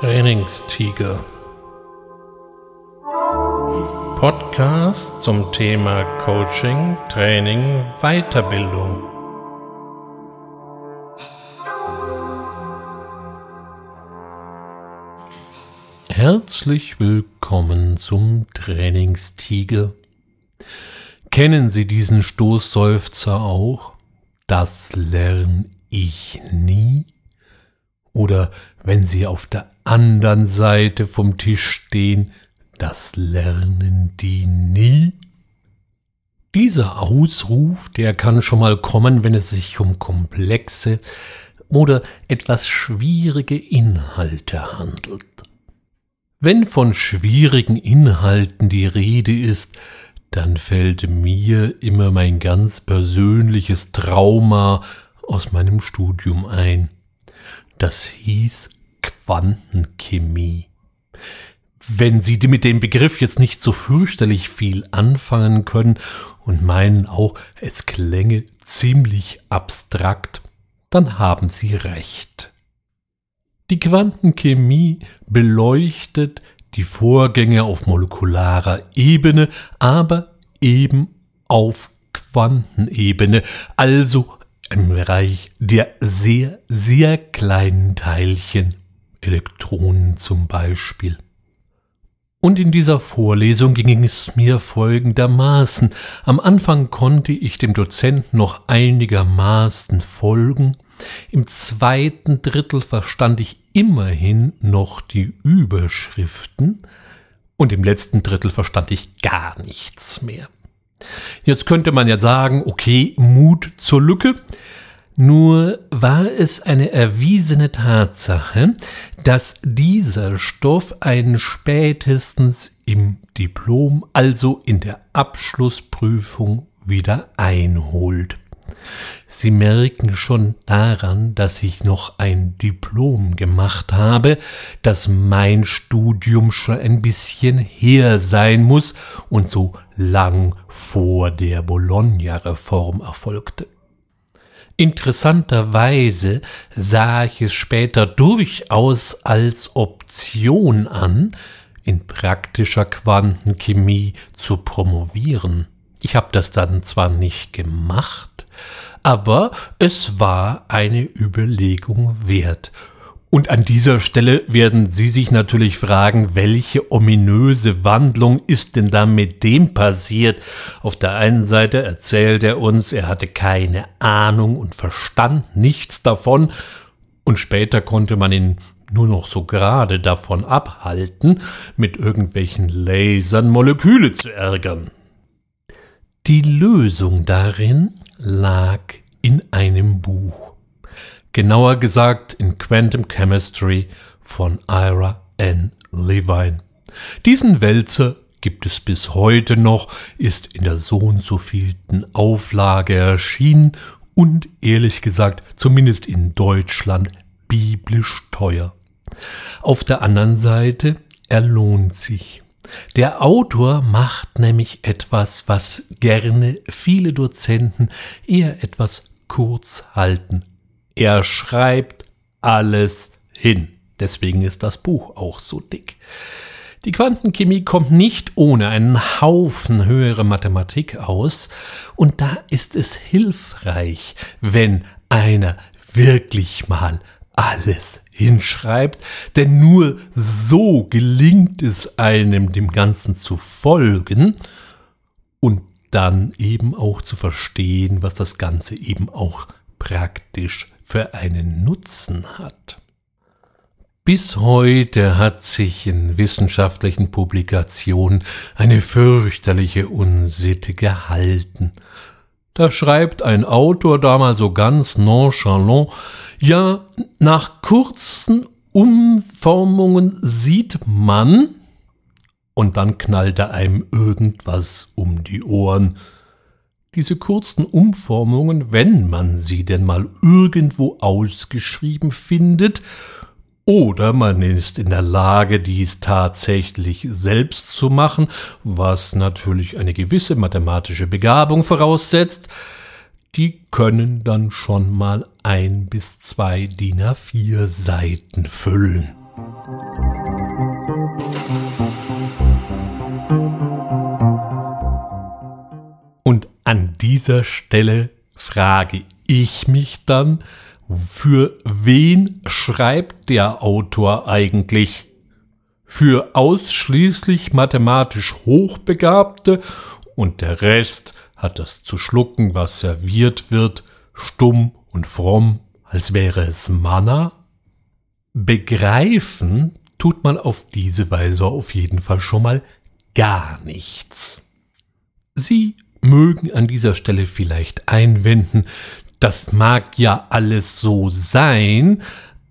Trainingstiger. Podcast zum Thema Coaching, Training, Weiterbildung. Herzlich willkommen zum Trainingstiger. Kennen Sie diesen Stoßseufzer auch? Das lerne ich nie. Oder wenn Sie auf der anderen Seite vom Tisch stehen, das lernen die nie. Dieser Ausruf, der kann schon mal kommen, wenn es sich um komplexe oder etwas schwierige Inhalte handelt. Wenn von schwierigen Inhalten die Rede ist, dann fällt mir immer mein ganz persönliches Trauma aus meinem Studium ein. Das hieß Quantenchemie. Wenn Sie mit dem Begriff jetzt nicht so fürchterlich viel anfangen können und meinen auch, es klänge ziemlich abstrakt, dann haben Sie recht. Die Quantenchemie beleuchtet die Vorgänge auf molekularer Ebene, aber eben auf Quantenebene, also im Bereich der sehr, sehr kleinen Teilchen, Elektronen zum Beispiel. Und in dieser Vorlesung ging es mir folgendermaßen. Am Anfang konnte ich dem Dozenten noch einigermaßen folgen, im zweiten Drittel verstand ich immerhin noch die Überschriften und im letzten Drittel verstand ich gar nichts mehr. Jetzt könnte man ja sagen, okay, Mut zur Lücke. Nur war es eine erwiesene Tatsache, dass dieser Stoff einen spätestens im Diplom, also in der Abschlussprüfung, wieder einholt. Sie merken schon daran, dass ich noch ein Diplom gemacht habe, dass mein Studium schon ein bisschen her sein muss und so lang vor der Bologna-Reform erfolgte. Interessanterweise sah ich es später durchaus als Option an, in praktischer Quantenchemie zu promovieren. Ich habe das dann zwar nicht gemacht, aber es war eine Überlegung wert. Und an dieser Stelle werden Sie sich natürlich fragen, welche ominöse Wandlung ist denn da mit dem passiert? Auf der einen Seite erzählt er uns, er hatte keine Ahnung und verstand nichts davon, und später konnte man ihn nur noch so gerade davon abhalten, mit irgendwelchen Lasern Moleküle zu ärgern. Die Lösung darin lag in einem Buch. Genauer gesagt in Quantum Chemistry von Ira N. Levine. Diesen Wälzer gibt es bis heute noch, ist in der so und so vielten Auflage erschienen und ehrlich gesagt, zumindest in Deutschland, biblisch teuer. Auf der anderen Seite, er lohnt sich. Der Autor macht nämlich etwas, was gerne viele Dozenten eher etwas kurz halten. Er schreibt alles hin. Deswegen ist das Buch auch so dick. Die Quantenchemie kommt nicht ohne einen Haufen höhere Mathematik aus, und da ist es hilfreich, wenn einer wirklich mal alles hinschreibt, denn nur so gelingt es einem, dem Ganzen zu folgen und dann eben auch zu verstehen, was das Ganze eben auch praktisch für einen Nutzen hat. Bis heute hat sich in wissenschaftlichen Publikationen eine fürchterliche Unsitte gehalten, da schreibt ein Autor da mal so ganz nonchalant, ja, nach kurzen Umformungen sieht man, und dann knallt er einem irgendwas um die Ohren. Diese kurzen Umformungen, wenn man sie denn mal irgendwo ausgeschrieben findet, oder man ist in der Lage, dies tatsächlich selbst zu machen, was natürlich eine gewisse mathematische Begabung voraussetzt, die können dann schon mal ein bis zwei DIN A4 Seiten füllen. Und an dieser Stelle frage ich mich dann, für wen schreibt der Autor eigentlich? Für ausschließlich mathematisch Hochbegabte und der Rest hat das zu schlucken, was serviert wird, stumm und fromm, als wäre es Manna? Begreifen tut man auf diese Weise auf jeden Fall schon mal gar nichts. Sie mögen an dieser Stelle vielleicht einwenden, das mag ja alles so sein,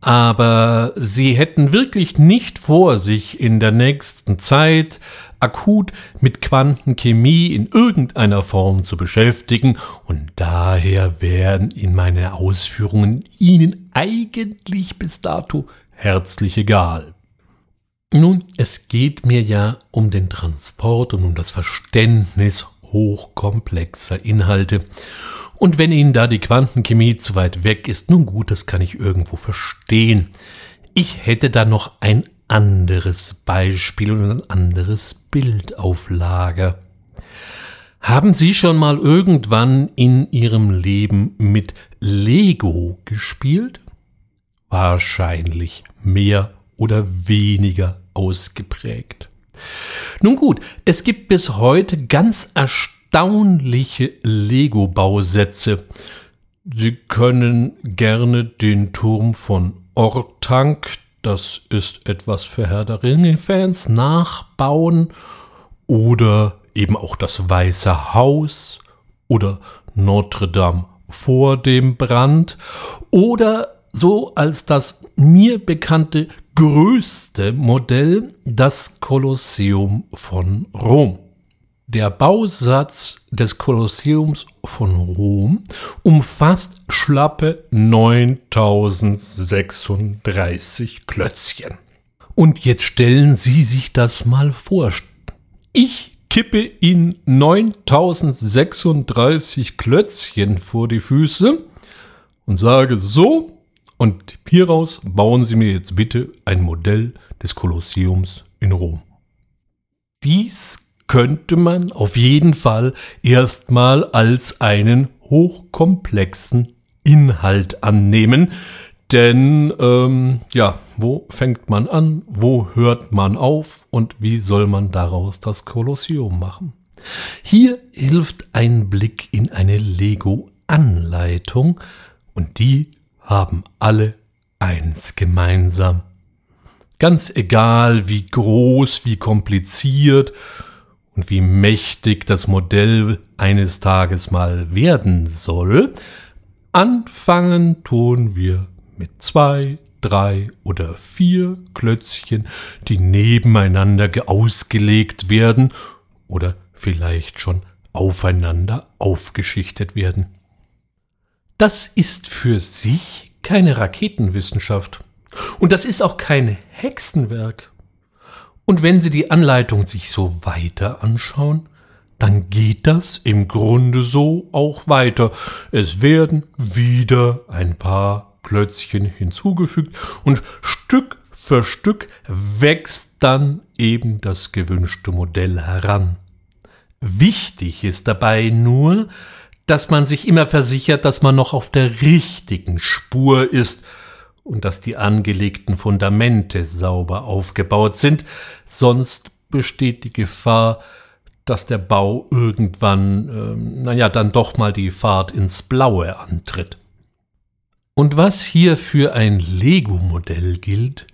aber Sie hätten wirklich nicht vor, sich in der nächsten Zeit akut mit Quantenchemie in irgendeiner Form zu beschäftigen, und daher wären in meine Ausführungen Ihnen eigentlich bis dato herzlich egal. Nun, es geht mir ja um den Transport und um das Verständnis hochkomplexer Inhalte. Und wenn Ihnen da die Quantenchemie zu weit weg ist, nun gut, das kann ich irgendwo verstehen. Ich hätte da noch ein anderes Beispiel und ein anderes Bild auf Lager. Haben Sie schon mal irgendwann in Ihrem Leben mit Lego gespielt? Wahrscheinlich mehr oder weniger ausgeprägt. Nun gut, es gibt bis heute ganz erstaunliche Lego-Bausätze. Sie können gerne den Turm von Ortank, das ist etwas für Herr der Ringe-Fans, nachbauen oder eben auch das Weiße Haus oder Notre Dame vor dem Brand oder so als das mir bekannte größte Modell das Kolosseum von Rom. Der Bausatz des Kolosseums von Rom umfasst schlappe 9036 Klötzchen. Und jetzt stellen Sie sich das mal vor. Ich kippe Ihnen 9036 Klötzchen vor die Füße und sage so, und hieraus bauen Sie mir jetzt bitte ein Modell des Kolosseums in Rom. Dies könnte man auf jeden Fall erstmal als einen hochkomplexen Inhalt annehmen. Denn ähm, ja, wo fängt man an, wo hört man auf und wie soll man daraus das Kolosseum machen? Hier hilft ein Blick in eine Lego-Anleitung und die haben alle eins gemeinsam. Ganz egal, wie groß, wie kompliziert und wie mächtig das Modell eines Tages mal werden soll, anfangen tun wir mit zwei, drei oder vier Klötzchen, die nebeneinander ausgelegt werden oder vielleicht schon aufeinander aufgeschichtet werden. Das ist für sich keine Raketenwissenschaft. Und das ist auch kein Hexenwerk. Und wenn Sie die Anleitung sich so weiter anschauen, dann geht das im Grunde so auch weiter. Es werden wieder ein paar Klötzchen hinzugefügt und Stück für Stück wächst dann eben das gewünschte Modell heran. Wichtig ist dabei nur, dass man sich immer versichert, dass man noch auf der richtigen Spur ist und dass die angelegten Fundamente sauber aufgebaut sind, sonst besteht die Gefahr, dass der Bau irgendwann, äh, naja, dann doch mal die Fahrt ins Blaue antritt. Und was hier für ein Lego-Modell gilt,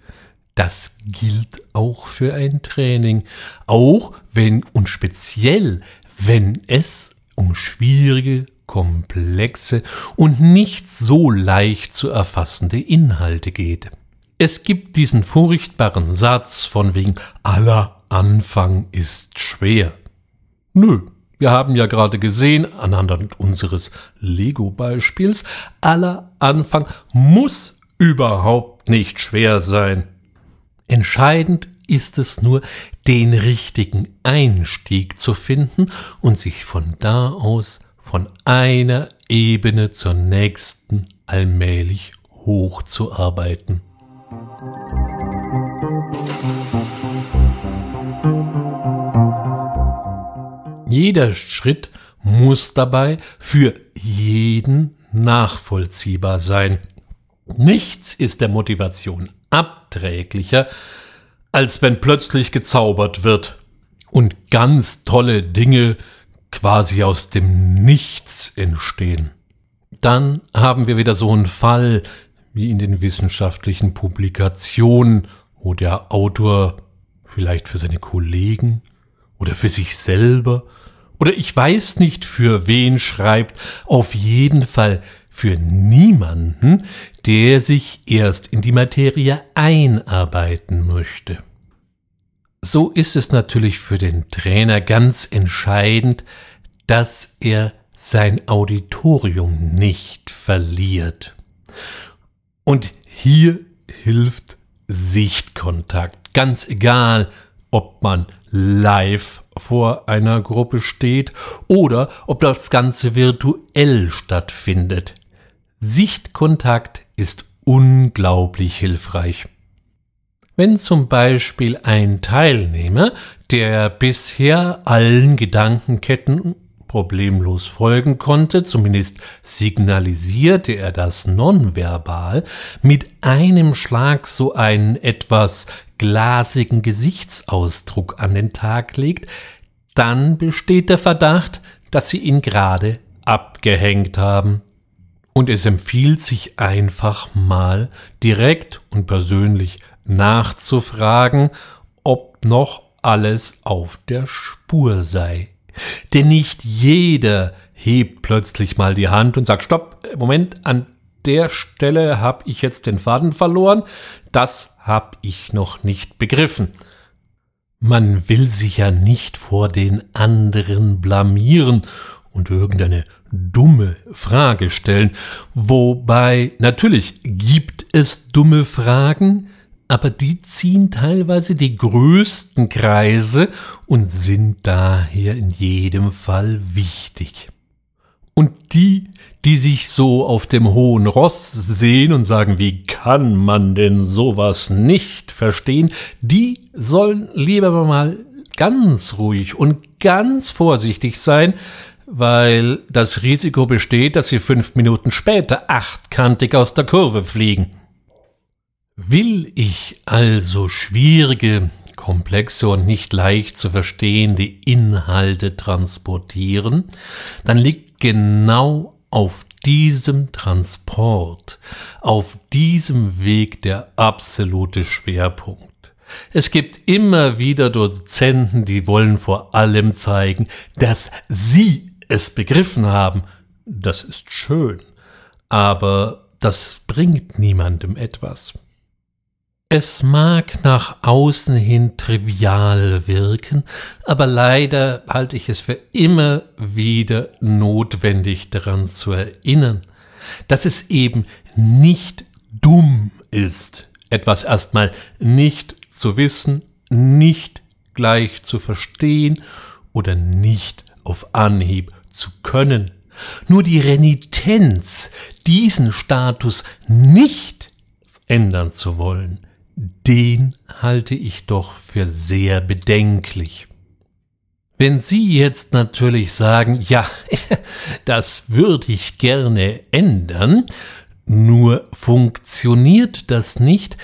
das gilt auch für ein Training, auch wenn und speziell, wenn es um schwierige komplexe und nicht so leicht zu erfassende Inhalte geht. Es gibt diesen furchtbaren Satz von wegen aller Anfang ist schwer. Nö, wir haben ja gerade gesehen, anhand unseres Lego-Beispiels, aller Anfang muss überhaupt nicht schwer sein. Entscheidend ist es nur, den richtigen Einstieg zu finden und sich von da aus von einer Ebene zur nächsten allmählich hochzuarbeiten. Jeder Schritt muss dabei für jeden nachvollziehbar sein. Nichts ist der Motivation abträglicher, als wenn plötzlich gezaubert wird und ganz tolle Dinge quasi aus dem Nichts entstehen. Dann haben wir wieder so einen Fall wie in den wissenschaftlichen Publikationen, wo der Autor vielleicht für seine Kollegen oder für sich selber oder ich weiß nicht für wen schreibt, auf jeden Fall für niemanden, der sich erst in die Materie einarbeiten möchte. So ist es natürlich für den Trainer ganz entscheidend, dass er sein Auditorium nicht verliert. Und hier hilft Sichtkontakt, ganz egal, ob man live vor einer Gruppe steht oder ob das Ganze virtuell stattfindet. Sichtkontakt ist unglaublich hilfreich. Wenn zum Beispiel ein Teilnehmer, der bisher allen Gedankenketten problemlos folgen konnte, zumindest signalisierte er das nonverbal, mit einem Schlag so einen etwas glasigen Gesichtsausdruck an den Tag legt, dann besteht der Verdacht, dass sie ihn gerade abgehängt haben. Und es empfiehlt sich einfach mal direkt und persönlich nachzufragen, ob noch alles auf der Spur sei. Denn nicht jeder hebt plötzlich mal die Hand und sagt, stopp, Moment, an der Stelle habe ich jetzt den Faden verloren, das habe ich noch nicht begriffen. Man will sich ja nicht vor den anderen blamieren und irgendeine dumme Frage stellen. Wobei natürlich gibt es dumme Fragen, aber die ziehen teilweise die größten Kreise und sind daher in jedem Fall wichtig. Und die, die sich so auf dem hohen Ross sehen und sagen, wie kann man denn sowas nicht verstehen, die sollen lieber mal ganz ruhig und ganz vorsichtig sein, weil das Risiko besteht, dass sie fünf Minuten später achtkantig aus der Kurve fliegen. Will ich also schwierige, komplexe und nicht leicht zu verstehende Inhalte transportieren, dann liegt genau auf diesem Transport, auf diesem Weg der absolute Schwerpunkt. Es gibt immer wieder Dozenten, die wollen vor allem zeigen, dass sie es begriffen haben, das ist schön, aber das bringt niemandem etwas. Es mag nach außen hin trivial wirken, aber leider halte ich es für immer wieder notwendig daran zu erinnern, dass es eben nicht dumm ist, etwas erstmal nicht zu wissen, nicht gleich zu verstehen oder nicht auf Anhieb zu können. Nur die Renitenz, diesen Status nicht ändern zu wollen, den halte ich doch für sehr bedenklich. Wenn Sie jetzt natürlich sagen, ja, das würde ich gerne ändern, nur funktioniert das nicht,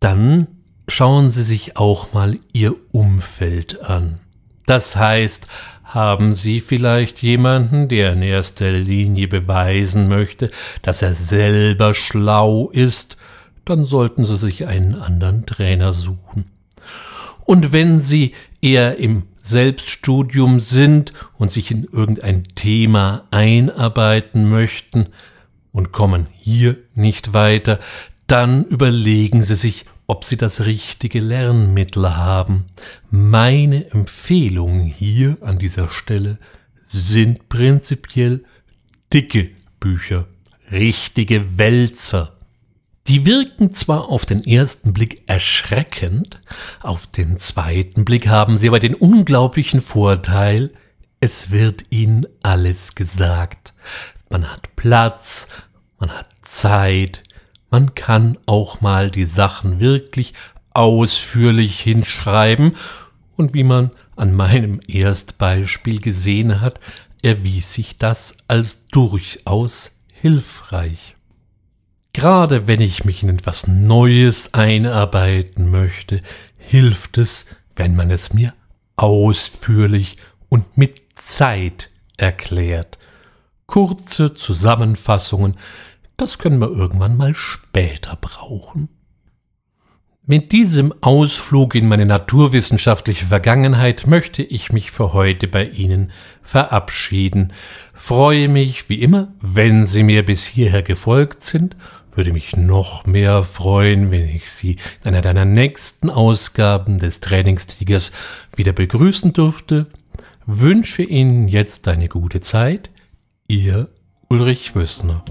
dann schauen Sie sich auch mal Ihr Umfeld an. Das heißt, haben Sie vielleicht jemanden, der in erster Linie beweisen möchte, dass er selber schlau ist, dann sollten Sie sich einen anderen Trainer suchen. Und wenn Sie eher im Selbststudium sind und sich in irgendein Thema einarbeiten möchten und kommen hier nicht weiter, dann überlegen Sie sich, ob sie das richtige Lernmittel haben. Meine Empfehlungen hier an dieser Stelle sind prinzipiell dicke Bücher, richtige Wälzer. Die wirken zwar auf den ersten Blick erschreckend, auf den zweiten Blick haben sie aber den unglaublichen Vorteil, es wird ihnen alles gesagt. Man hat Platz, man hat Zeit, Man kann auch mal die Sachen wirklich ausführlich hinschreiben und wie man an meinem Erstbeispiel gesehen hat, erwies sich das als durchaus hilfreich. Gerade wenn ich mich in etwas Neues einarbeiten möchte, hilft es, wenn man es mir ausführlich und mit Zeit erklärt. Kurze Zusammenfassungen, das können wir irgendwann mal später brauchen. Mit diesem Ausflug in meine naturwissenschaftliche Vergangenheit möchte ich mich für heute bei Ihnen verabschieden. Freue mich wie immer, wenn Sie mir bis hierher gefolgt sind, würde mich noch mehr freuen, wenn ich Sie in einer deiner nächsten Ausgaben des Trainingstigers wieder begrüßen dürfte. Wünsche Ihnen jetzt eine gute Zeit. Ihr Ulrich Wössner.